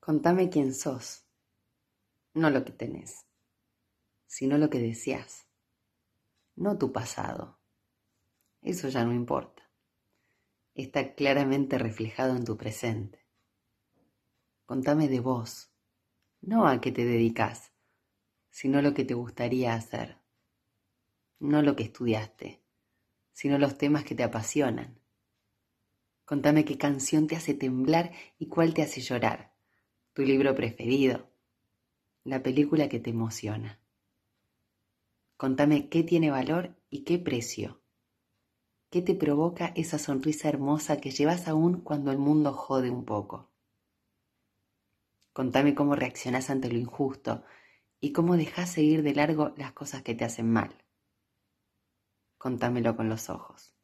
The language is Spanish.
Contame quién sos, no lo que tenés, sino lo que deseas, no tu pasado. Eso ya no importa. Está claramente reflejado en tu presente. Contame de vos, no a qué te dedicas, sino lo que te gustaría hacer. No lo que estudiaste, sino los temas que te apasionan. Contame qué canción te hace temblar y cuál te hace llorar tu libro preferido, la película que te emociona. Contame qué tiene valor y qué precio. ¿Qué te provoca esa sonrisa hermosa que llevas aún cuando el mundo jode un poco? Contame cómo reaccionás ante lo injusto y cómo dejás seguir de largo las cosas que te hacen mal. Contámelo con los ojos.